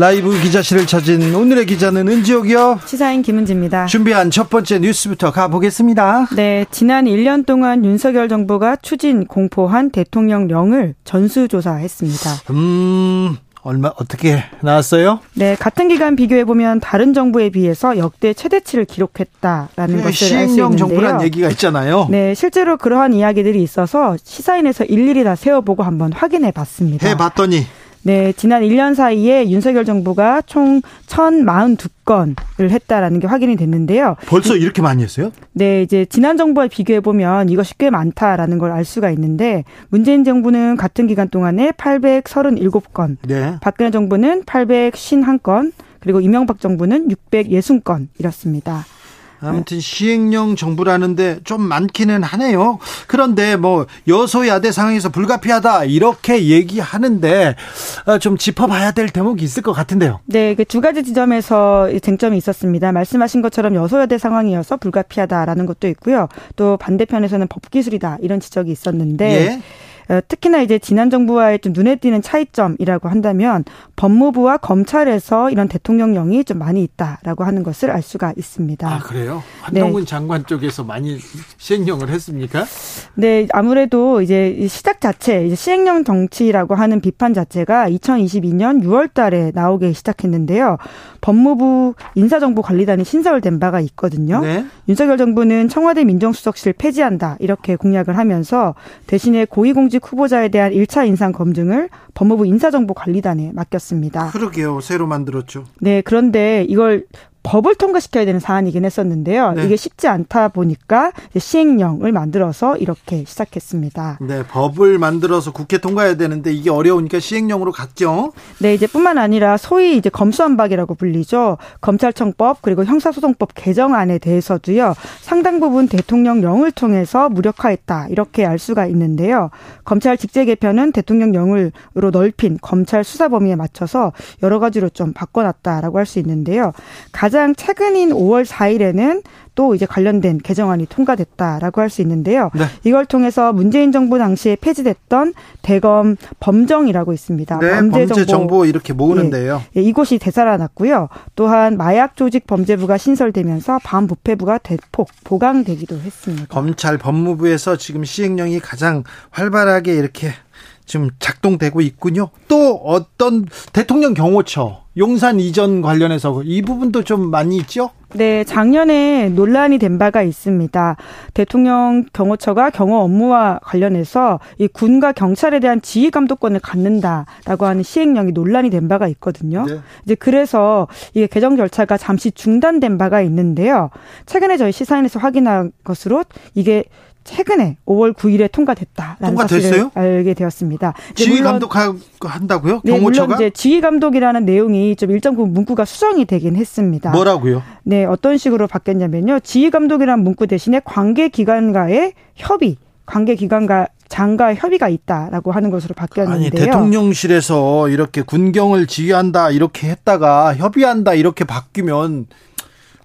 라이브 기자실을 찾은 오늘의 기자는 은지옥이요. 시사인 김은지입니다. 준비한 첫 번째 뉴스부터 가보겠습니다. 네, 지난 1년 동안 윤석열 정부가 추진 공포한 대통령령을 전수조사했습니다. 음, 얼마 어떻게 나왔어요? 네, 같은 기간 비교해 보면 다른 정부에 비해서 역대 최대치를 기록했다라는 네, 것을 알 수 있는데요. 정부란 얘기가 있잖아요. 네, 실제로 그러한 이야기들이 있어서 시사인에서 일일이 다 세워보고 한번 확인해 봤습니다. 해 봤더니 네, 지난 1년 사이에 윤석열 정부가 총 1,042건을 했다라는 게 확인이 됐는데요. 벌써 이렇게 많이 했어요? 네, 이제 지난 정부와 비교해 보면 이것이 꽤 많다라는 걸 알 수가 있는데 문재인 정부는 같은 기간 동안에 837건, 네. 박근혜 정부는 851건, 그리고 이명박 정부는 660건 이렇습니다. 아무튼 시행령 정부라는데 좀 많기는 하네요. 그런데 뭐 여소야대 상황에서 불가피하다 이렇게 얘기하는데 어, 좀 짚어봐야 될 대목이 있을 것 같은데요. 네, 두 가지 지점에서 쟁점이 있었습니다. 말씀하신 것처럼 여소야대 상황이어서 불가피하다라는 것도 있고요. 또 반대편에서는 법 기술이다 이런 지적이 있었는데. 예. 어, 특히나 이제 지난 정부와의 좀 눈에 띄는 차이점이라고 한다면 법무부와 검찰에서 이런 대통령령이 좀 많이 있다라고 하는 것을 알 수가 있습니다. 아 그래요? 한동훈 네. 장관 쪽에서 많이 시행령을 했습니까? 네, 아무래도 이제 시작 자체 이제 시행령 정치라고 하는 비판 자체가 2022년 6월달에 나오기 시작했는데요. 법무부 인사정보관리단이 신설된 바가 있거든요. 네. 윤석열 정부는 청와대 민정수석실 폐지한다 이렇게 공약을 하면서 대신에 고위공직 후보자에 대한 1차 인상 검증을 법무부 인사정보관리단에 맡겼습니다. 그러게요. 새로 만들었죠. 네, 그런데 이걸 법을 통과시켜야 되는 사안이긴 했었는데요. 네. 이게 쉽지 않다 보니까 시행령을 만들어서 이렇게 시작했습니다. 네, 법을 만들어서 국회 통과해야 되는데 이게 어려우니까 시행령으로 갔죠. 네, 이제 뿐만 아니라 소위 이제 검수안박이라고 불리죠. 검찰청법 그리고 형사소송법 개정안에 대해서도요. 상당 부분 대통령령을 통해서 무력화했다 이렇게 알 수가 있는데요. 검찰 직제 개편은 대통령령으로 넓힌 검찰 수사 범위에 맞춰서 여러 가지로 좀 바꿔놨다라고 할 수 있는데요. 가장 최근인 5월 4일에는 또 이제 관련된 개정안이 통과됐다라고 할 수 있는데요. 네. 이걸 통해서 문재인 정부 당시에 폐지됐던 대검 범정이라고 있습니다. 네, 범죄, 범죄 정보. 정보. 이렇게 모으는데요. 예, 예, 이곳이 되살아났고요. 또한 마약 조직 범죄부가 신설되면서 반부패부가 대폭 보강되기도 했습니다. 검찰 법무부에서 지금 시행령이 가장 활발하게 이렇게 지금 작동되고 있군요. 또 어떤 대통령 경호처 용산 이전 관련해서 이 부분도 좀 많이 있죠? 네, 작년에 논란이 된 바가 있습니다. 대통령 경호처가 경호 업무와 관련해서 이 군과 경찰에 대한 지휘 감독권을 갖는다라고 하는 시행령이 논란이 된 바가 있거든요. 네. 이제 그래서 이게 개정 절차가 잠시 중단된 바가 있는데요. 최근에 저희 시사인에서 확인한 것으로 이게 최근에 5월 9일에 통과됐다라는 통과됐어요? 사실을 알게 되었습니다. 지휘 감독한다고요? 네, 경호처가? 물론 이제 지휘 감독이라는 내용이 좀 일정 부분 문구가 수정이 되긴 했습니다. 뭐라고요? 네, 어떤 식으로 바뀌었냐면요. 지휘 감독이라는 문구 대신에 관계 기관과의 협의, 관계 기관과 장과 협의가 있다라고 하는 것으로 바뀌었는데요. 아니 대통령실에서 이렇게 군경을 지휘한다 이렇게 했다가 협의한다 이렇게 바뀌면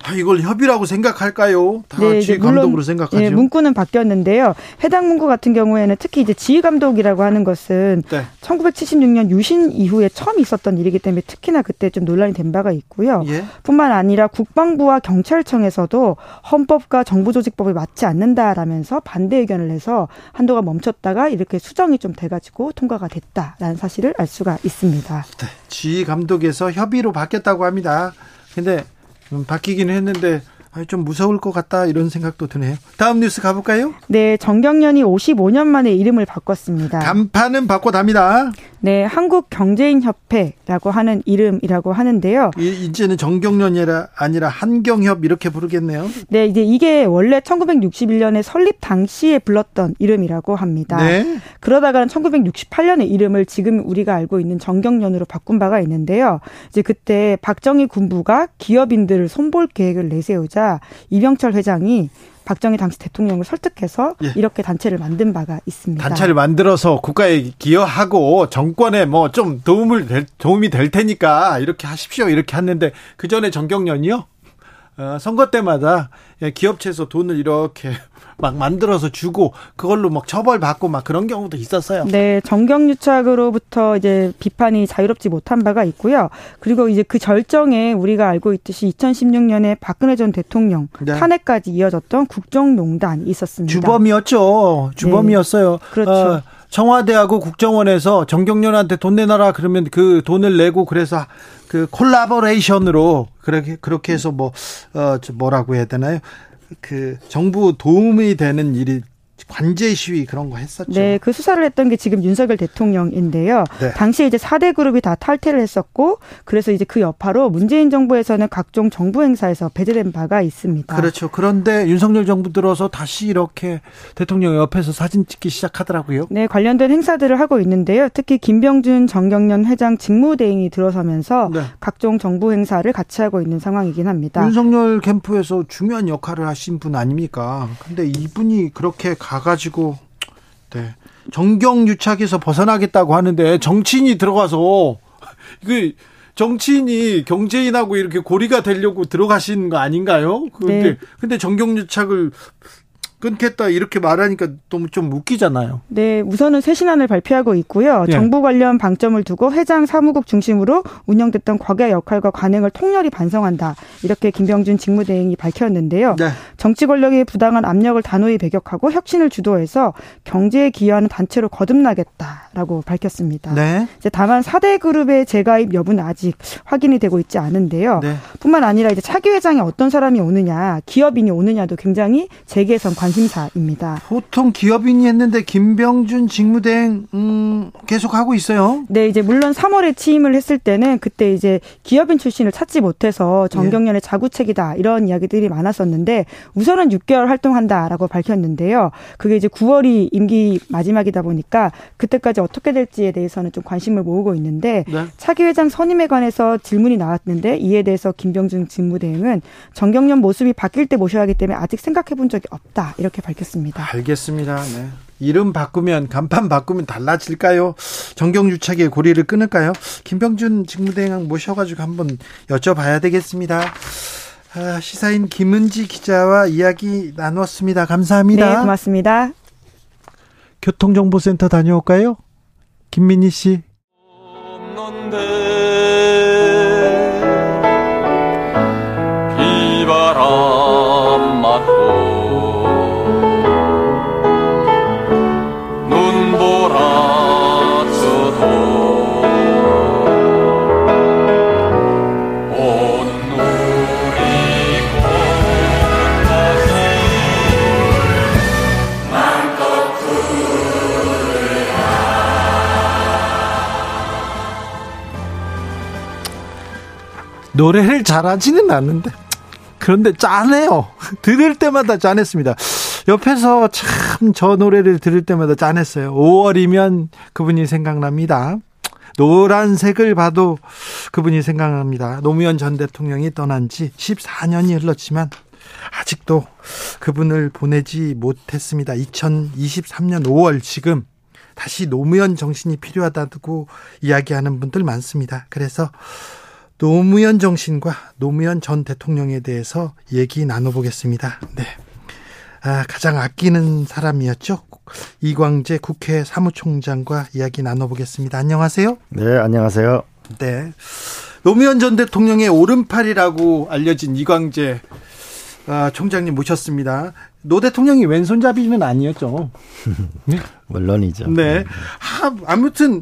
아, 이걸 협의라고 생각할까요? 다 네, 지휘 감독으로 생각하죠. 네, 문구는 바뀌었는데요. 해당 문구 같은 경우에는 특히 이제 지휘 감독이라고 하는 것은 네. 1976년 유신 이후에 처음 있었던 일이기 때문에 특히나 그때 좀 논란이 된 바가 있고요. 예? 뿐만 아니라 국방부와 경찰청에서도 헌법과 정부조직법에 맞지 않는다라면서 반대 의견을 내서 한도가 멈췄다가 이렇게 수정이 좀 돼가지고 통과가 됐다라는 사실을 알 수가 있습니다. 네, 지휘 감독에서 협의로 바뀌었다고 합니다. 근데 음, 바뀌기는 했는데 좀 무서울 것 같다 이런 생각도 드네요. 다음 뉴스 가볼까요? 네, 정경련이 55년 만에 이름을 바꿨습니다. 간판은 바꿔답니다. 네, 한국경제인협회라고 하는 이름이라고 하는데요. 이, 제는 정경련이 아니라 한경협 이렇게 부르겠네요. 네, 이제 이게 원래 1961년에 설립 당시에 불렀던 이름이라고 합니다. 네. 그러다가는 1968년에 이름을 지금 우리가 알고 있는 정경련으로 바꾼 바가 있는데요. 이제 그때 박정희 군부가 기업인들을 손볼 계획을 내세우자 이병철 회장이 박정희 당시 대통령을 설득해서 예. 이렇게 단체를 만든 바가 있습니다. 단체를 만들어서 국가에 기여하고 정권에 뭐 좀 도움을 될, 도움이 될 테니까 이렇게 하십시오 이렇게 했는데 그 전에 정경련이요 어, 선거 때마다 예, 기업체에서 돈을 이렇게 막 만들어서 주고 그걸로 막 처벌 받고 막 그런 경우도 있었어요. 네, 정경유착으로부터 이제 비판이 자유롭지 못한 바가 있고요. 그리고 이제 그 절정에 우리가 알고 있듯이 2016년에 박근혜 전 대통령 네. 탄핵까지 이어졌던 국정농단이 있었습니다. 주범이었죠. 주범이었어요. 네. 그렇죠. 어, 청와대하고 국정원에서 정경련한테 돈 내놔라 그러면 그 돈을 내고 그래서 그 콜라보레이션으로 그렇게 그렇게 해서 뭐어 뭐라고 해야 되나요? 그 정부 도움이 되는 일이 관제 시위 그런 거 했었죠. 네, 그 수사를 했던 게 지금 윤석열 대통령인데요. 네. 당시에 이제 4대 그룹이 다 탈퇴를 했었고 그래서 이제 그 여파로 문재인 정부에서는 각종 정부 행사에서 배제된 바가 있습니다. 그렇죠. 그런데 윤석열 정부 들어서 다시 이렇게 대통령 옆에서 사진 찍기 시작하더라고요. 네, 관련된 행사들을 하고 있는데요. 특히 김병준 정경련 회장 직무대행이 들어서면서 네. 각종 정부 행사를 같이 하고 있는 상황이긴 합니다. 윤석열 캠프에서 중요한 역할을 하신 분 아닙니까? 근데 이분이 그렇게 가가지고 네. 정경 유착에서 벗어나겠다고 하는데 정치인이 들어가서 그 정치인이 경제인하고 이렇게 고리가 되려고 들어가신 거 아닌가요? 근데 네. 근데 정경 유착을 끊겠다 이렇게 말하니까 너무 좀 웃기잖아요. 네, 우선은 새 신안을 발표하고 있고요. 예. 정부 관련 방점을 두고 회장 사무국 중심으로 운영됐던 과거의 역할과 관행을 통렬히 반성한다. 이렇게 김병준 직무대행이 밝혔는데요. 네. 정치 권력의 부당한 압력을 단호히 배격하고 혁신을 주도해서 경제에 기여하는 단체로 거듭나겠다라고 밝혔습니다. 네. 이제 다만 4대 그룹의 재가입 여부는 아직 확인이 되고 있지 않은데요. 네. 뿐만 아니라 이제 차기 회장에 어떤 사람이 오느냐, 기업인이 오느냐도 굉장히 재계에선 관심 관심사입니다. 보통 기업인이 했는데 김병준 직무대행 음, 계속 하고 있어요. 네, 이제 물론 3월에 취임을 했을 때는 그때 이제 기업인 출신을 찾지 못해서 정경련의 예. 자구책이다 이런 이야기들이 많았었는데 우선은 6개월 활동한다라고 밝혔는데요. 그게 이제 9월이 임기 마지막이다 보니까 그때까지 어떻게 될지에 대해서는 좀 관심을 모으고 있는데 네. 차기 회장 선임에 관해서 질문이 나왔는데 이에 대해서 김병준 직무대행은 정경련 모습이 바뀔 때 모셔야 하기 때문에 아직 생각해 본 적이 없다. 이렇게 밝혔습니다. 알겠습니다. 네. 이름 바꾸면 간판 바꾸면 달라질까요? 정경유착의 고리를 끊을까요? 김병준 직무대행 모셔가지고 한번 여쭤봐야 되겠습니다. 아, 시사인 김은지 기자와 이야기 나눴습니다. 감사합니다. 네, 고맙습니다. 교통정보센터 다녀올까요? 김민희 씨. 비바람 노래를 잘하지는 않는데 그런데 짠해요. 들을 때마다 짠했습니다. 옆에서 참 저 노래를 들을 때마다 짠했어요. 5월이면 그분이 생각납니다. 노란색을 봐도 그분이 생각납니다. 노무현 전 대통령이 떠난 지 14년이 흘렀지만 아직도 그분을 보내지 못했습니다. 2023년 5월 지금 다시 노무현 정신이 필요하다고 이야기하는 분들 많습니다. 그래서 노무현 정신과 노무현 전 대통령에 대해서 얘기 나눠보겠습니다. 네. 아, 가장 아끼는 사람이었죠. 이광재 국회 사무총장과 이야기 나눠보겠습니다. 안녕하세요. 네, 안녕하세요. 네. 노무현 전 대통령의 오른팔이라고 알려진 이광재 아, 총장님 모셨습니다. 노 대통령이 왼손잡이는 아니었죠. 네? 물론이죠. 네. 아, 아무튼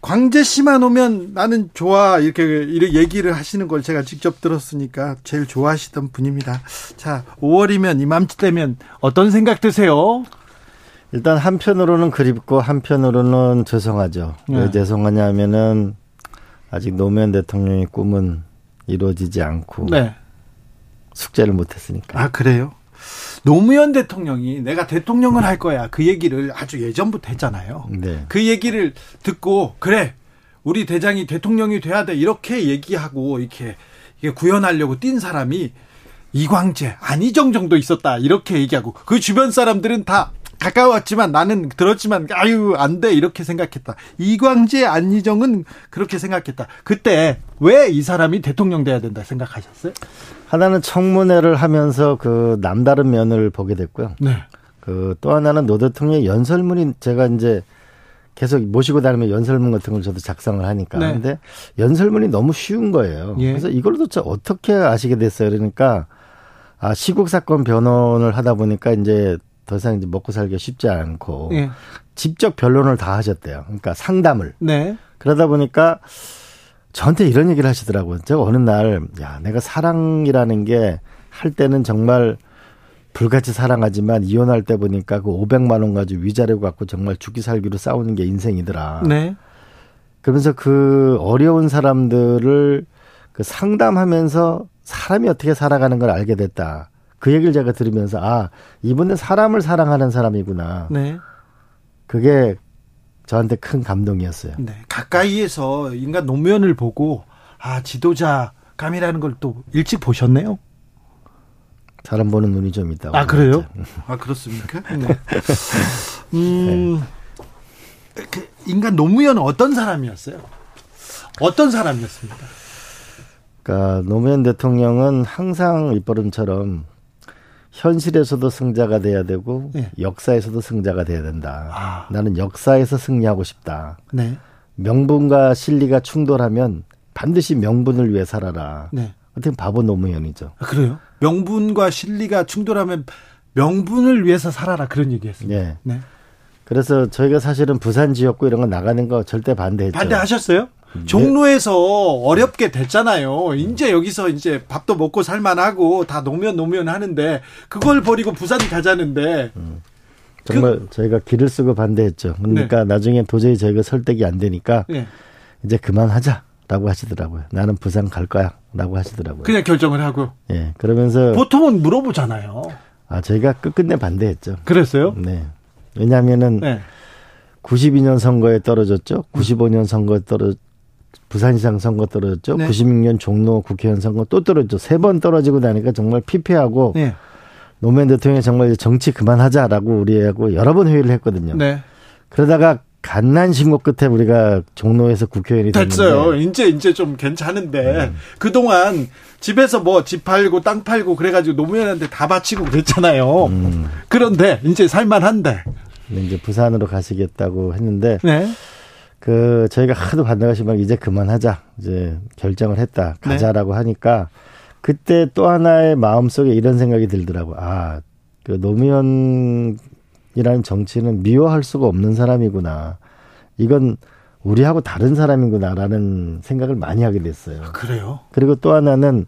광재 씨만 오면 나는 좋아 이렇게 이렇게 얘기를 하시는 걸 제가 직접 들었으니까 제일 좋아하시던 분입니다. 자, 5월이면 이맘때 되면 어떤 생각 드세요? 일단 한편으로는 그립고 한편으로는 죄송하죠. 네. 왜 죄송하냐면은 아직 노무현 대통령의 꿈은 이루어지지 않고 네. 숙제를 못했으니까. 아 그래요? 노무현 대통령이 내가 대통령을 할 거야 그 얘기를 아주 예전부터 했잖아요. 네. 그 얘기를 듣고 그래 우리 대장이 대통령이 돼야 돼 이렇게 얘기하고 이렇게 구현하려고 뛴 사람이 이광재, 안희정 정도 있었다 이렇게 얘기하고 그 주변 사람들은 다 가까웠지만 나는 들었지만 아유 안 돼 이렇게 생각했다. 이광재, 안희정은 그렇게 생각했다. 그때 왜 이 사람이 대통령 돼야 된다 생각하셨어요? 하나는 청문회를 하면서 그 남다른 면을 보게 됐고요. 네. 그 또 하나는 노 대통령의 연설문이 제가 이제 계속 모시고 다니면 연설문 같은 걸 저도 작성을 하니까. 네. 근데 연설문이 너무 쉬운 거예요. 예. 그래서 이걸 도대체 어떻게 아시게 됐어요? 그러니까 아, 시국 사건 변론을 하다 보니까 이제 더 이상 이제 먹고 살기가 쉽지 않고 예. 직접 변론을 다 하셨대요. 그러니까 상담을. 네. 그러다 보니까 저한테 이런 얘기를 하시더라고요. 제가 어느 날, 야, 내가 사랑이라는 게 할 때는 정말 불같이 사랑하지만 이혼할 때 보니까 그 500만 원 가지고 위자료 갖고 정말 죽기 살기로 싸우는 게 인생이더라. 네. 그러면서 그 어려운 사람들을 그 상담하면서 사람이 어떻게 살아가는 걸 알게 됐다. 그 얘기를 제가 들으면서 아 이분은 사람을 사랑하는 사람이구나. 네. 그게 저한테 큰 감동이었어요. 네. 가까이에서 인간 노면을 보고 아 지도자감이라는 걸 또 일찍 보셨네요. 사람 보는 눈이 좀 있다고. 아 그래요? 아 그렇습니까? 네. 음, 그 인간 노무현은 어떤 사람이었어요? 어떤 사람이었습니까? 그러니까 노무현 대통령은 항상 이버름처럼 현실에서도 승자가 돼야 되고 네. 역사에서도 승자가 돼야 된다. 아. 나는 역사에서 승리하고 싶다. 네. 명분과 실리가 충돌하면 반드시 명분을 위해 살아라. 네. 어떻게 바보 노무현이죠. 아, 그래요? 명분과 실리가 충돌하면 명분을 위해서 살아라 그런 얘기했습니다. 네. 네. 그래서 저희가 사실은 부산 지역구 이런 거 나가는 거 절대 반대했죠. 반대하셨어요? 네. 종로에서 어렵게 됐잖아요. 이제 여기서 이제 밥도 먹고 살만하고 다 노면 노면 하는데 그걸 버리고 부산 가자는데 음. 정말 그, 저희가 길을 쓰고 반대했죠. 그러니까 네. 나중에 도저히 저희가 설득이 안 되니까 네. 이제 그만하자 라고 하시더라고요. 나는 부산 갈 거야 라고 하시더라고요. 그냥 결정을 하고. 예. 그러면서 보통은 물어보잖아요. 아 저희가 끝끝내 반대했죠. 그랬어요? 네. 왜냐하면은 네. 92년 선거에 떨어졌죠. 95년 선거에 떨어 부산시장 선거 떨어졌죠. 네. 96년 종로 국회의원 선거 또 떨어졌죠. 세 번 떨어지고 나니까 정말 피폐하고 네. 노무현 대통령이 정말 정치 그만하자라고 우리하고 여러 번 회의를 했거든요. 네. 그러다가 갓난 신고 끝에 우리가 종로에서 국회의원이 됐어요. 됐는데. 이제 이제 좀 괜찮은데 음. 그 동안 집에서 뭐 집 팔고 땅 팔고 그래가지고 노무현한테 다 바치고 그랬잖아요. 음. 그런데 이제 살만한데. 이제 부산으로 가시겠다고 했는데 네. 그 저희가 하도 반대하시면 이제 그만하자 이제 결정을 했다 네. 가자라고 네. 하니까 그때 또 하나의 마음속에 이런 생각이 들더라고 아 그 노무현이라는 정치는 미워할 수가 없는 사람이구나 이건 우리하고 다른 사람이구나라는 생각을 많이 하게 됐어요. 아, 그래요? 그리고 또 하나는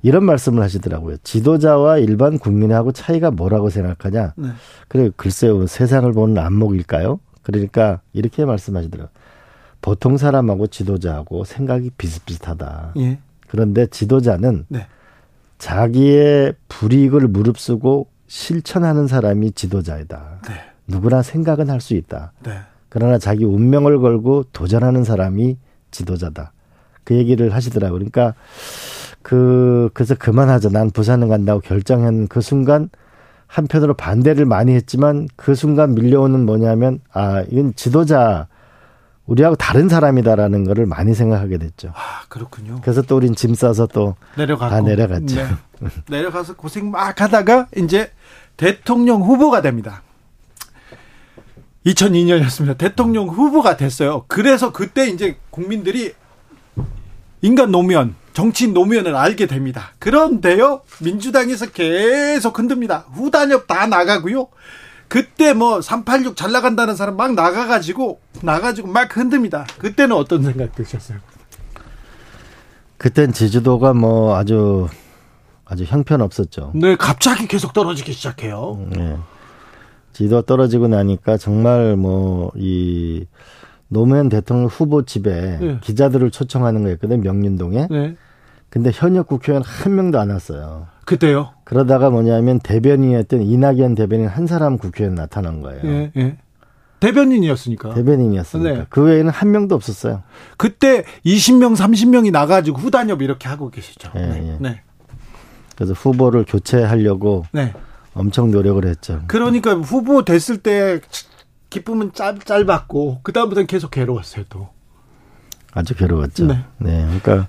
이런 말씀을 하시더라고요. 지도자와 일반 국민하고 차이가 뭐라고 생각하냐? 네. 그래 글쎄요 세상을 보는 안목일까요? 그러니까 이렇게 말씀하시더라고요. 보통 사람하고 지도자하고 생각이 비슷비슷하다. 예. 그런데 지도자는 네. 자기의 불이익을 무릅쓰고 실천하는 사람이 지도자이다. 네. 누구나 생각은 할 수 있다. 네. 그러나 자기 운명을 걸고 도전하는 사람이 지도자다. 그 얘기를 하시더라고요. 그러니까 그 그래서 그만하자. 난 부산을 간다고 결정한 그 순간 한편으로 반대를 많이 했지만 그 순간 밀려오는 뭐냐면 아 이건 지도자 우리하고 다른 사람이다라는 거를 많이 생각하게 됐죠. 아, 그렇군요. 그래서 또 우린 짐 싸서 또 내려가고. 다 내려갔죠. 네. 내려가서 고생 막 하다가 이제 대통령 후보가 됩니다. 2002년이었습니다. 대통령 후보가 됐어요. 그래서 그때 이제 국민들이 인간 노무현, 정치인 노무현을 알게 됩니다. 그런데요, 민주당에서 계속 흔듭니다. 후단협 다 나가고요. 그때 뭐 386 잘 나간다는 사람 막 나가가지고 나가지고 막 흔듭니다. 그때는 어떤 생각 드셨어요? 그땐 제주도가 뭐 아주 아주 형편없었죠. 네, 갑자기 계속 떨어지기 시작해요. 네. 지도 떨어지고 나니까 정말 뭐 이 노무현 대통령 후보 집에 네. 기자들을 초청하는 거였거든 명륜동에. 네. 근데 현역 국회의원 한 명도 안 왔어요. 그때요? 그러다가 뭐냐면 대변인이었던 이낙연 대변인 한 사람 국회의원 나타난 거예요. 예, 예. 대변인이었으니까. 대변인이었으니까. 네. 그 외에는 한 명도 없었어요. 그때 20명, 30명이 나가지고 후단협 이렇게 하고 계시죠. 네. 네. 네. 그래서 후보를 교체하려고 네. 엄청 노력을 했죠. 그러니까 후보 됐을 때 기쁨은 짧, 짧았고 그다음부터는 계속 괴로웠어요, 또. 아주 괴로웠죠. 네. 네. 그러니까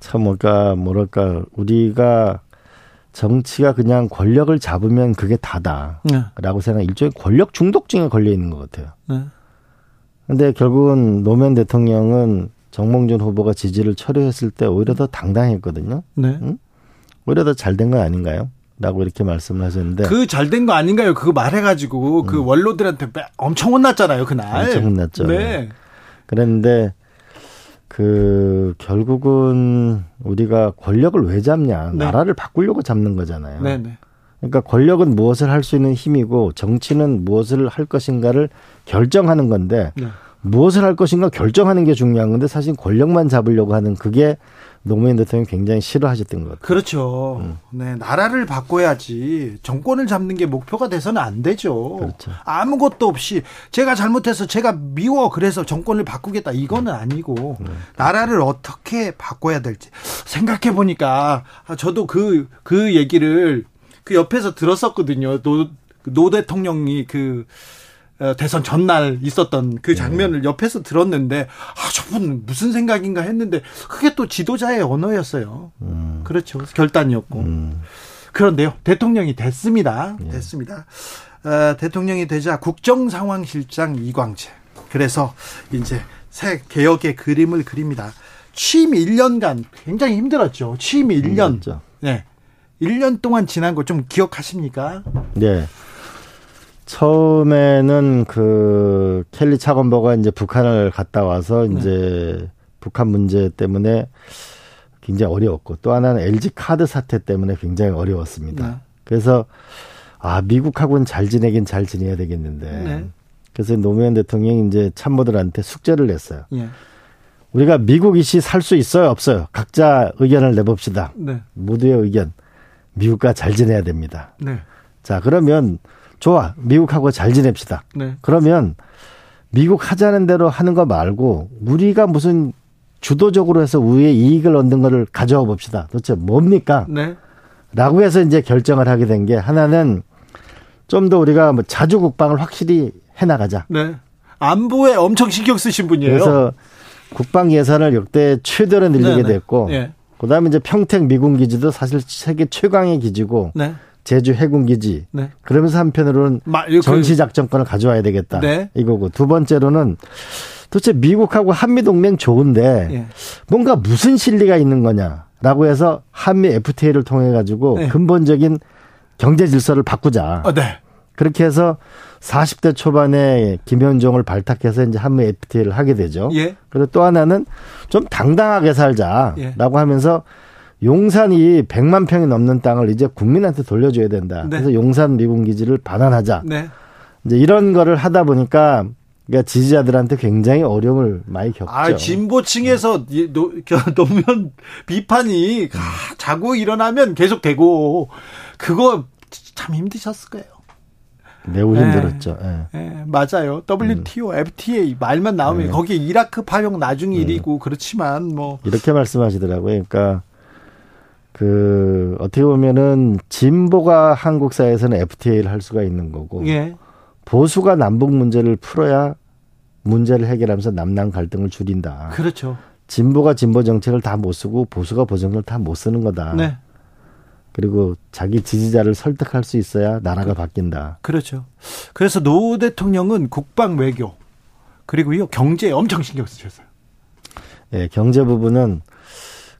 참 뭐랄까 뭐랄까 우리가 정치가 그냥 권력을 잡으면 그게 다다라고 네. 생각. 일종의 권력 중독증에 걸려 있는 것 같아요. 네. 근데 결국은 노무현 대통령은 정몽준 후보가 지지를 철회했을 때 오히려 더 당당했거든요. 네. 응? 오히려 더 잘 된 거 아닌가요? 라고 이렇게 말씀을 하셨는데 그 잘 된 거 아닌가요? 그거 말해가지고 그 음. 원로들한테 엄청 혼났잖아요 그날. 엄청 혼났죠. 네. 그랬는데 그 결국은 우리가 권력을 왜 잡냐 네. 나라를 바꾸려고 잡는 거잖아요. 네, 네. 그러니까 권력은 무엇을 할 수 있는 힘이고 정치는 무엇을 할 것인가를 결정하는 건데 네. 무엇을 할 것인가 결정하는 게 중요한 건데 사실 권력만 잡으려고 하는 그게 노무현 대통령이 굉장히 싫어하셨던 것 같아요. 그렇죠. 음. 네, 나라를 바꿔야지 정권을 잡는 게 목표가 돼서는 안 되죠. 그렇죠. 아무것도 없이 제가 잘못해서 제가 미워 그래서 정권을 바꾸겠다 이거는 아니고 네. 나라를 어떻게 바꿔야 될지 생각해 보니까 저도 그그 그 얘기를 그 옆에서 들었었거든요. 노, 노 대통령이 그 어, 대선 전날 있었던 그 네. 장면을 옆에서 들었는데 아 저분 무슨 생각인가 했는데 그게 또 지도자의 언어였어요. 음. 그렇죠. 결단이었고. 음. 그런데요. 대통령이 됐습니다. 네. 됐습니다. 어, 대통령이 되자 국정상황실장 이광재. 그래서 이제 새 개혁의 그림을 그립니다. 취임 1년간 굉장히 힘들었죠. 취임 1년. 힘들었죠. 네. 1년 동안 지난 거 좀 기억하십니까? 네. 처음에는 그 켈리 차관보가 이제 북한을 갔다 와서 네. 이제 네. 북한 문제 때문에 굉장히 어려웠고 또 하나는 LG 카드 사태 때문에 굉장히 어려웠습니다. 네. 그래서 아 미국하고는 잘 지내긴 잘 지내야 되겠는데 네. 그래서 노무현 대통령이 이제 참모들한테 숙제를 냈어요. 예. 우리가 미국 이시 살 수 있어요 없어요 각자 의견을 내봅시다. 네. 모두의 의견 미국과 잘 지내야 됩니다. 네. 자 그러면 좋아. 미국하고 잘 지냅시다. 네. 그러면 미국 하자는 대로 하는 거 말고 우리가 무슨 주도적으로 해서 우리의 이익을 얻는 거를 가져와 봅시다. 도대체 뭡니까? 네. 라고 해서 이제 결정을 하게 된 게 하나는 좀 더 우리가 뭐 자주 국방을 확실히 해 나가자. 네. 안보에 엄청 신경 쓰신 분이에요. 그래서 국방 예산을 역대 최대로 늘리게 네네. 됐고 네. 그다음에 이제 평택 미군 기지도 사실 세계 최강의 기지고 네. 제주 해군 기지. 네. 그러면서 한편으로는 전시 작전권을 가져와야 되겠다. 네. 이거고 두 번째로는 도대체 미국하고 한미 동맹 좋은데 예. 뭔가 무슨 실리가 있는 거냐라고 해서 한미 FTA를 통해 가지고 네. 근본적인 경제 질서를 바꾸자. 어, 네. 그렇게 해서 40대 초반에 김현종을 발탁해서 이제 한미 FTA를 하게 되죠. 예. 그리고 또 하나는 좀 당당하게 살자라고 예. 하면서 용산이 100만 평이 넘는 땅을 이제 국민한테 돌려줘야 된다. 네. 그래서 용산 미군 기지를 반환하자. 네. 이제 이런 거를 하다 보니까 그러니까 지지자들한테 굉장히 어려움을 많이 겪죠. 아, 진보층에서 네. 노, 노무현 비판이 아, 자고 일어나면 계속 되고 그거 참 힘드셨을 거예요. 매우 힘들었죠. 네. 네. 맞아요. WTO, 음. FTA 말만 나오면 네. 거기에 이라크 파병 나중 음. 일이고 그렇지만 뭐 이렇게 말씀하시더라고요. 그러니까 그 어떻게 보면은 진보가 한국 사회에서는 FTA를 할 수가 있는 거고 예. 보수가 남북 문제를 풀어야 문제를 해결하면서 남남 갈등을 줄인다. 그렇죠. 진보가 진보 정책을 다 못 쓰고 보수가 보정을 다 못 쓰는 거다. 네. 그리고 자기 지지자를 설득할 수 있어야 나라가 바뀐다. 그렇죠. 그래서 노 대통령은 국방 외교 그리고요 경제에 엄청 신경 쓰셨어요. 예, 네, 경제 부분은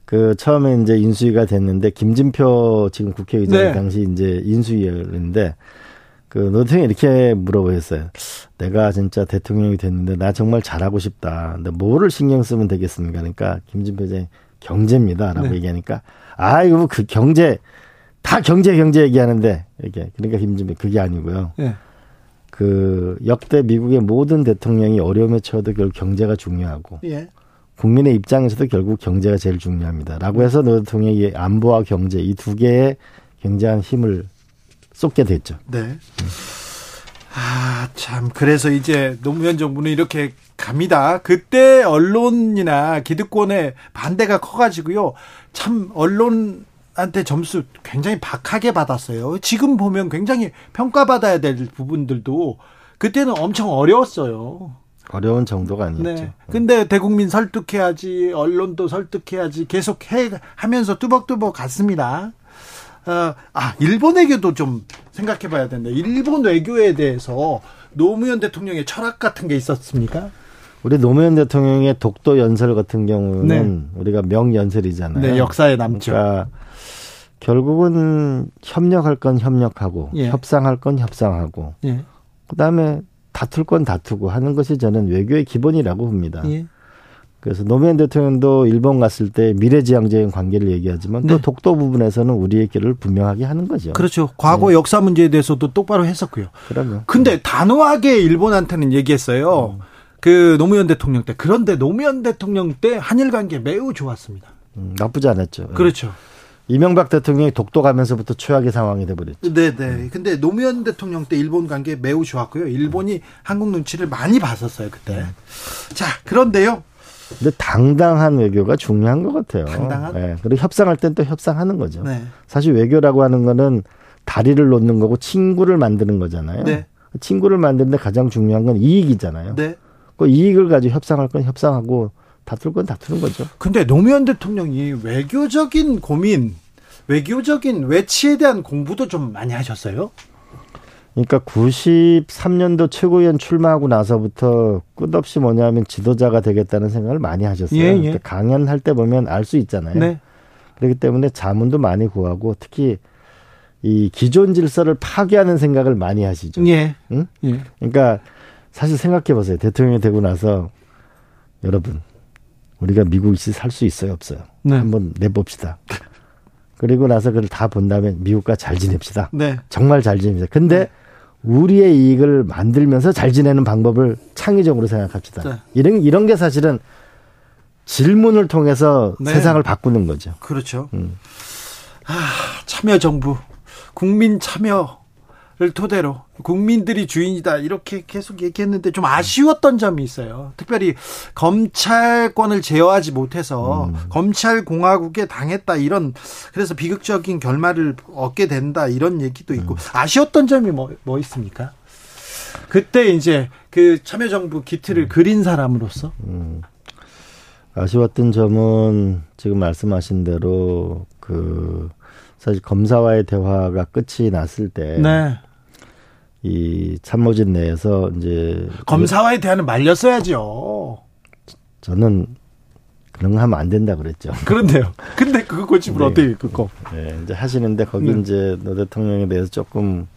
그 처음에 이제 인수위가 됐는데 김진표 지금 국회의장 네. 당시 이제 인수위였는데 그 노통이 이렇게 물어보셨어요. 내가 진짜 대통령이 됐는데 나 정말 잘하고 싶다. 근데 뭐를 신경 쓰면 되겠습니까? 그러니까 김진표 의장이 경제입니다라고 네. 얘기하니까 아 이거 그 경제 다 경제 경제 얘기하는데 이렇게 그러니까 김진표 그게 아니고요. 네. 그 역대 미국의 모든 대통령이 어려움에 처해도 결국 경제가 중요하고 예. 국민의 입장에서도 결국 경제가 제일 중요합니다. 라고 해서 노 대통령이 안보와 경제 이 두 개에 굉장한 힘을 쏟게 됐죠. 네. 음. 아, 참. 그래서 이제 노무현 정부는 이렇게 갑니다. 그때 언론이나 기득권의 반대가 커가지고요. 참, 언론한테 점수 굉장히 박하게 받았어요. 지금 보면 굉장히 평가받아야 될 부분들도 그때는 엄청 어려웠어요. 어려운 정도가 아니었죠. 네. 근데 대국민 설득해야지, 언론도 설득해야지 계속 해 하면서 뚜벅뚜벅 갔습니다. 어, 아, 일본 외교도 좀 생각해 봐야 된다. 일본 외교에 대해서 노무현 대통령의 철학 같은 게 있었습니까? 우리 노무현 대통령의 독도 연설 같은 경우는 네. 우리가 명연설이잖아요. 네, 역사에 남죠. 그러니까 결국은 협력할 건 협력하고 예. 협상할 건 협상하고 예. 그다음에 다툴 건 다투고 하는 것이 저는 외교의 기본이라고 봅니다. 예. 그래서 노무현 대통령도 일본 갔을 때 미래지향적인 관계를 얘기하지만 네. 또 독도 부분에서는 우리의 길을 분명하게 하는 거죠. 그렇죠. 과거 네. 역사 문제에 대해서도 똑바로 했었고요. 그럼요. 근데 단호하게 일본한테는 얘기했어요. 음. 그 노무현 대통령 때. 그런데 노무현 대통령 때 한일 관계 매우 좋았습니다. 음, 나쁘지 않았죠. 그렇죠. 이명박 대통령이 독도 가면서부터 최악의 상황이 돼버렸죠. 네, 네. 근데 노무현 대통령 때 일본 관계 매우 좋았고요. 일본이 한국 눈치를 많이 봤었어요 그때. 네. 자, 그런데요. 근데 당당한 외교가 중요한 것 같아요. 당당한. 네. 그리고 협상할 땐 또 협상하는 거죠. 네. 사실 외교라고 하는 거는 다리를 놓는 거고 친구를 만드는 거잖아요. 네. 친구를 만드는데 가장 중요한 건 이익이잖아요. 네. 그 이익을 가지고 협상할 건 협상하고 다툴 건 다투는 거죠. 근데 노무현 대통령이 외교적인 고민, 외교적인 외치에 대한 공부도 좀 많이 하셨어요? 그러니까 93년도 최고위원 출마하고 나서부터 끝없이 뭐냐면 지도자가 되겠다는 생각을 많이 하셨어요. 예, 예. 강연할 때 보면 알 수 있잖아요. 네. 그렇기 때문에 자문도 많이 구하고 특히 이 기존 질서를 파괴하는 생각을 많이 하시죠. 예. 응? 예. 그러니까 사실 생각해 보세요. 대통령이 되고 나서 여러분 우리가 미국이 살 수 있어요, 없어요? 네. 한번 내봅시다. 그리고 나서 그걸 다 본 다음에 미국과 잘 지냅시다. 네. 정말 잘 지냅시다. 근데 네. 우리의 이익을 만들면서 잘 지내는 방법을 창의적으로 생각합시다. 네. 이런 이런 게 사실은 질문을 통해서 네. 세상을 바꾸는 거죠. 그렇죠. 음. 아, 참여 정부, 국민 참여 를 토대로 국민들이 주인이다 이렇게 계속 얘기했는데 좀 아쉬웠던 점이 있어요. 특별히 검찰권을 제어하지 못해서 음. 검찰 공화국에 당했다 이런 그래서 비극적인 결말을 얻게 된다 이런 얘기도 있고 음. 아쉬웠던 점이 뭐, 뭐 있습니까? 그때 이제 그 참여정부 기틀을 음. 그린 사람으로서 음. 아쉬웠던 점은 지금 말씀하신 대로 그 사실 검사와의 대화가 끝이 났을 때 네. 이 참모진 내에서 이제 검사와의 대화는 말렸어야죠. 저는 그런 거 하면 안 된다 그랬죠. 그런데요. 근데 그거 고집을 네. 어떻게 그거? 네, 이제 하시는데 거기 네. 이제 노 대통령에 대해서 조금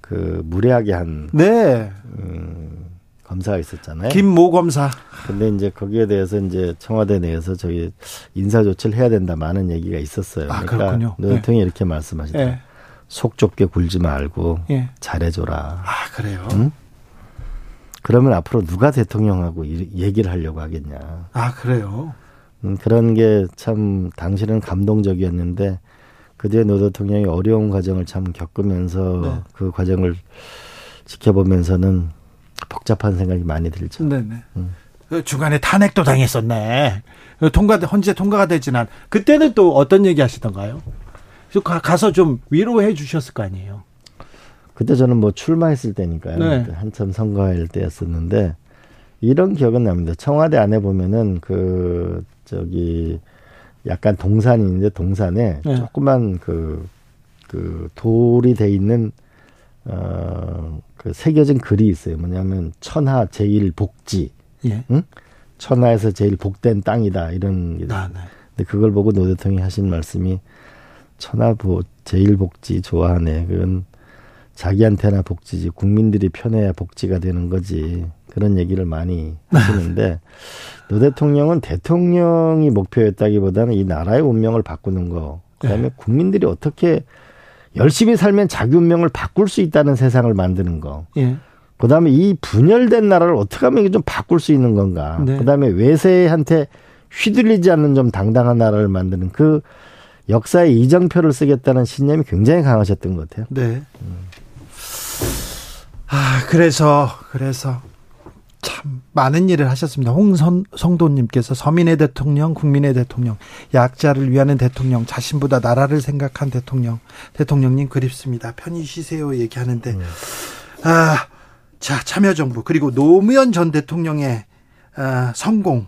그 무례하게 한 네. 음, 검사가 있었잖아요. 김모 검사. 근데 이제 거기에 대해서 이제 청와대 내에서 저기 인사 조치를 해야 된다 많은 얘기가 있었어요. 아, 그러니까 그렇군요. 노 대통령이 네. 이렇게 말씀하시다. 네. 속 좁게 굴지 말고 예. 잘해줘라. 아 그래요? 응? 그러면 앞으로 누가 대통령하고 얘기를 하려고 하겠냐? 아 그래요? 음, 그런 게 참 당시는 감동적이었는데 그 뒤에 노 대통령이 어려운 과정을 참 겪으면서 네. 그 과정을 지켜보면서는 복잡한 생각이 많이 들죠. 네네. 음. 그 중간에 탄핵도 당했었네. 통과 헌재 통과가 되지는 그때는 또 어떤 얘기 하시던가요? 가서 좀 위로해 주셨을 거 아니에요. 그때 저는 뭐 출마했을 때니까요. 네. 한참 선거할 때였었는데 이런 기억은 납니다. 청와대 안에 보면은 그 저기 약간 동산이 있는데 동산에 네. 조그만 그, 그 돌이 돼 있는 어 그 새겨진 글이 있어요. 뭐냐면 천하 제일 복지. 예. 응? 천하에서 제일 복된 땅이다 이런 게. 아, 네. 근데 그걸 보고 노 대통령이 하신 말씀이 천하보 제일 복지 좋아하네. 그건 자기한테나 복지지 국민들이 편해야 복지가 되는 거지. 그런 얘기를 많이 하시는데 노 대통령은 대통령이 목표였다기보다는 이 나라의 운명을 바꾸는 거. 그다음에 네. 국민들이 어떻게 열심히 살면 자기 운명을 바꿀 수 있다는 세상을 만드는 거. 예. 그다음에 이 분열된 나라를 어떻게 하면 좀 바꿀 수 있는 건가. 네. 그다음에 외세한테 휘둘리지 않는 좀 당당한 나라를 만드는 그 역사의 이정표를 쓰겠다는 신념이 굉장히 강하셨던 것 같아요. 네. 음. 아, 그래서, 그래서 참 많은 일을 하셨습니다. 홍선 성도님께서 서민의 대통령, 국민의 대통령, 약자를 위하는 대통령, 자신보다 나라를 생각한 대통령, 대통령님 그립습니다. 편히 쉬세요 얘기하는데, 음. 아, 자 참여정부 그리고 노무현 전 대통령의 아, 성공,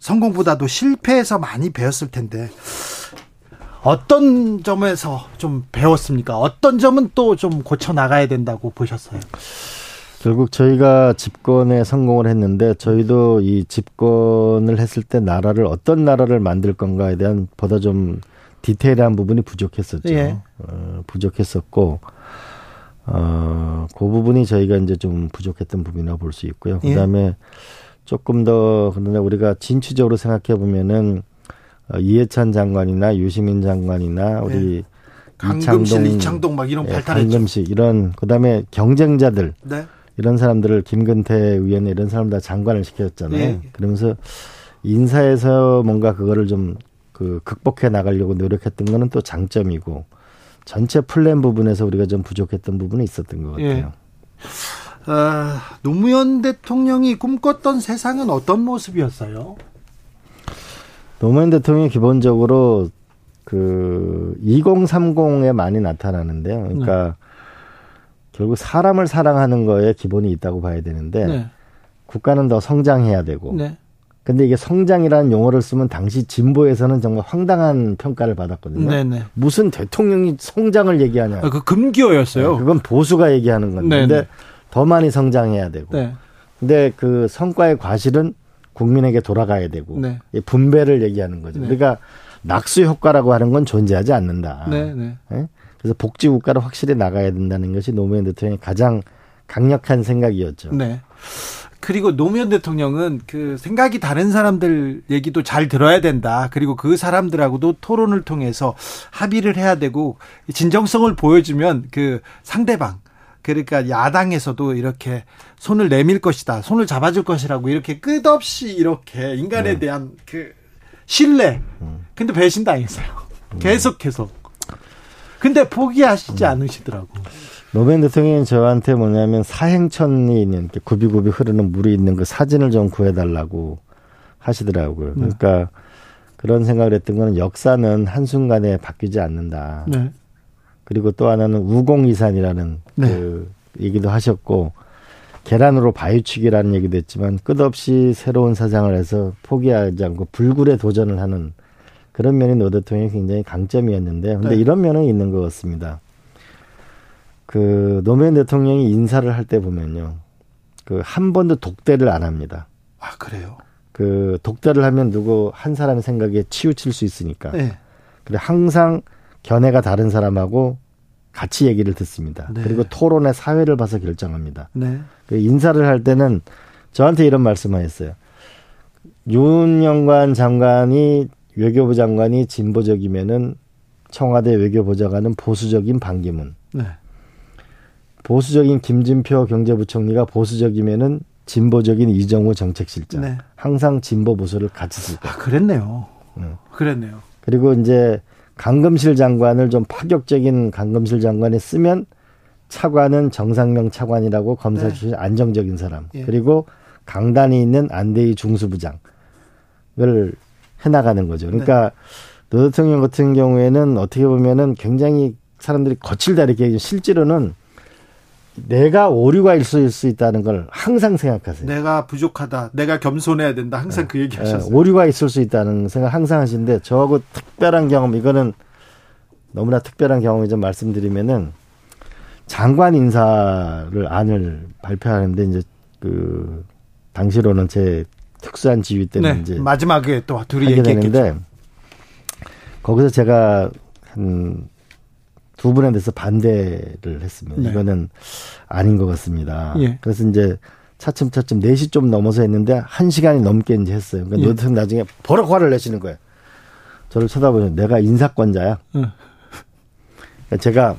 성공보다도 실패에서 많이 배웠을 텐데 어떤 점에서 좀 배웠습니까? 어떤 점은 또 좀 고쳐 나가야 된다고 보셨어요? 결국 저희가 집권에 성공을 했는데 저희도 이 집권을 했을 때 나라를 어떤 나라를 만들 건가에 대한 보다 좀 디테일한 부분이 부족했었죠. 예. 어, 부족했었고 어, 그 부분이 저희가 이제 좀 부족했던 부분이라 볼수 있고요. 예. 그다음에 예. 조금 더 그런데 우리가 진취적으로 생각해 보면은 어, 이해찬 장관이나 유시민 장관이나 우리 네. 강금실, 이창동, 막 이런 예, 발달했죠. 강금실 이런 그다음에 경쟁자들 네. 이런 사람들을 김근태 의원에 이런 사람 다 장관을 시켰잖아요. 네. 그러면서 인사에서 뭔가 그거를 좀 그 극복해 나가려고 노력했던 거는 또 장점이고 전체 플랜 부분에서 우리가 좀 부족했던 부분이 있었던 것 같아요. 예. 아, 노무현 대통령이 꿈꿨던 세상은 어떤 모습이었어요? 노무현 대통령이 기본적으로 그 2030에 많이 나타나는데요. 그러니까 네. 결국 사람을 사랑하는 거에 기본이 있다고 봐야 되는데 네. 국가는 더 성장해야 되고. 네. 근데 이게 성장이라는 용어를 쓰면 당시 진보에서는 정말 황당한 평가를 받았거든요. 네네. 네. 무슨 대통령이 성장을 얘기하냐. 아, 그 금기어였어요. 네, 그건 보수가 얘기하는 건데. 네, 근데 더 많이 성장해야 되고. 네. 근데 그 성과의 과실은 국민에게 돌아가야 되고 네. 분배를 얘기하는 거죠. 네. 그러니까 낙수 효과라고 하는 건 존재하지 않는다. 네, 네. 네? 그래서 복지 국가로 확실히 나가야 된다는 것이 노무현 대통령의 가장 강력한 생각이었죠. 네. 그리고 노무현 대통령은 그 생각이 다른 사람들 얘기도 잘 들어야 된다. 그리고 그 사람들하고도 토론을 통해서 합의를 해야 되고 진정성을 보여주면 그 상대방 그러니까 야당에서도 이렇게 손을 내밀 것이다. 손을 잡아줄 것이라고 이렇게 끝없이 이렇게 인간에 네. 대한 그 신뢰. 음. 근데 배신당했어요. 음. 계속해서. 근데 포기하시지 음. 않으시더라고. 노무현 대통령이 저한테 뭐냐면 사행천이 있는 이렇게 굽이굽이 흐르는 물이 있는 그 사진을 좀 구해달라고 하시더라고요. 네. 그러니까 그런 생각을 했던 거는 역사는 한순간에 바뀌지 않는다. 네. 그리고 또 하나는 우공이산이라는 네. 그 얘기도 하셨고 계란으로 바위치기라는 얘기도 했지만 끝없이 새로운 사상을 해서 포기하지 않고 불굴에 도전을 하는 그런 면이 노 대통령이 굉장히 강점이었는데 근데 네. 이런 면은 있는 것 같습니다. 그 노무현 대통령이 인사를 할 때 보면요. 그 한 번도 독대를 안 합니다. 아, 그래요? 그 독대를 하면 누구 한 사람의 생각에 치우칠 수 있으니까. 네. 그래 항상 견해가 다른 사람하고 같이 얘기를 듣습니다. 네. 그리고 토론의 사회를 봐서 결정합니다. 네. 그 인사를 할 때는 저한테 이런 말씀을 했어요. 윤영관 장관이 외교부 장관이 진보적이면은 청와대 외교부 장관은 보수적인 반기문. 네. 보수적인 김진표 경제부총리가 보수적이면은 진보적인 이정우 정책실장. 네. 항상 진보 보수를 같이 쓸 때. 아, 그랬네요. 네. 그랬네요. 그리고 이제 강금실 장관을 좀 파격적인 강금실 장관이 쓰면 차관은 정상명 차관이라고 검사 출신 네. 안정적인 사람. 예. 그리고 강단이 있는 안대희 중수부장을 해나가는 거죠. 그러니까 네. 노 대통령 같은 경우에는 어떻게 보면은 굉장히 사람들이 거칠다 이렇게 실제로는 내가 오류가 있을 수 있다는 걸 항상 생각하세요. 내가 부족하다. 내가 겸손해야 된다. 항상 네. 그 얘기 하셨어요. 네. 오류가 있을 수 있다는 생각 항상 하시는데 저하고 특별한 경험 이거는 너무나 특별한 경험이 좀 말씀드리면은 장관 인사를 안을 발표하는데 이제 그 당시로는 제 특수한 지위 때문에 네. 이제 마지막에 또 둘이 얘기했는데 거기서 제가 한 두 분에 대해서 반대를 했습니다. 네. 이거는 아닌 것 같습니다. 예. 그래서 이제 차츰차츰 4시 좀 넘어서 했는데 1시간이 넘게 이제 했어요. 그러니까 예. 노트는 나중에 버럭 화를 내시는 거예요. 저를 쳐다보면 내가 인사권자야. 예. 그러니까 제가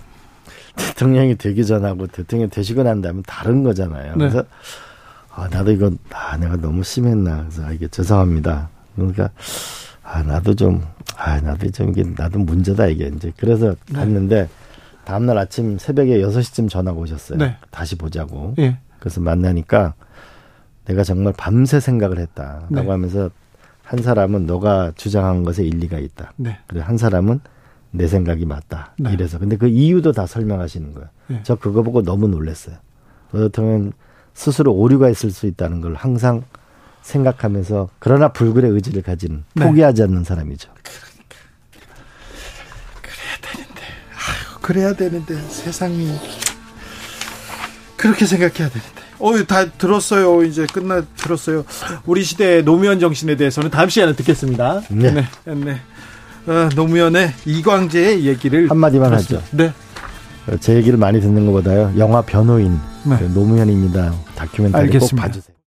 대통령이 되기 전하고 대통령이 되시고 난 다음에 다른 거잖아요. 네. 그래서 아, 나도 이건 아, 내가 너무 심했나. 그래서 아, 이게 죄송합니다. 그러니까 아, 나도 좀 아, 나도 좀 이게 나도 문제다 이게 이제 그래서 네. 갔는데 다음날 아침 새벽에 6시쯤 전화가 오셨어요. 네. 다시 보자고. 예. 그래서 만나니까 내가 정말 밤새 생각을 했다라고 네. 하면서 한 사람은 너가 주장한 것에 일리가 있다. 네. 그리고 한 사람은 내 생각이 맞다. 네. 이래서 근데 그 이유도 다 설명하시는 거예요. 네. 저 그거 보고 너무 놀랐어요. 그렇다면 스스로 오류가 있을 수 있다는 걸 항상 생각하면서 그러나 불굴의 의지를 가진 네. 포기하지 않는 사람이죠. 그래야 되는데, 아유, 그래야 되는데 세상이 그렇게 생각해야 되는데. 어, 다 들었어요. 이제 끝나 들었어요. 우리 시대의 노무현 정신에 대해서는 다음 시간에 듣겠습니다. 네, 네. 네. 어, 노무현의 이광재의 얘기를 한마디만 들었습니다. 하죠. 네. 제 얘기를 많이 듣는 것보다요. 영화 변호인 네. 그 노무현입니다. 다큐멘터리 알겠습니다. 꼭 봐주세요.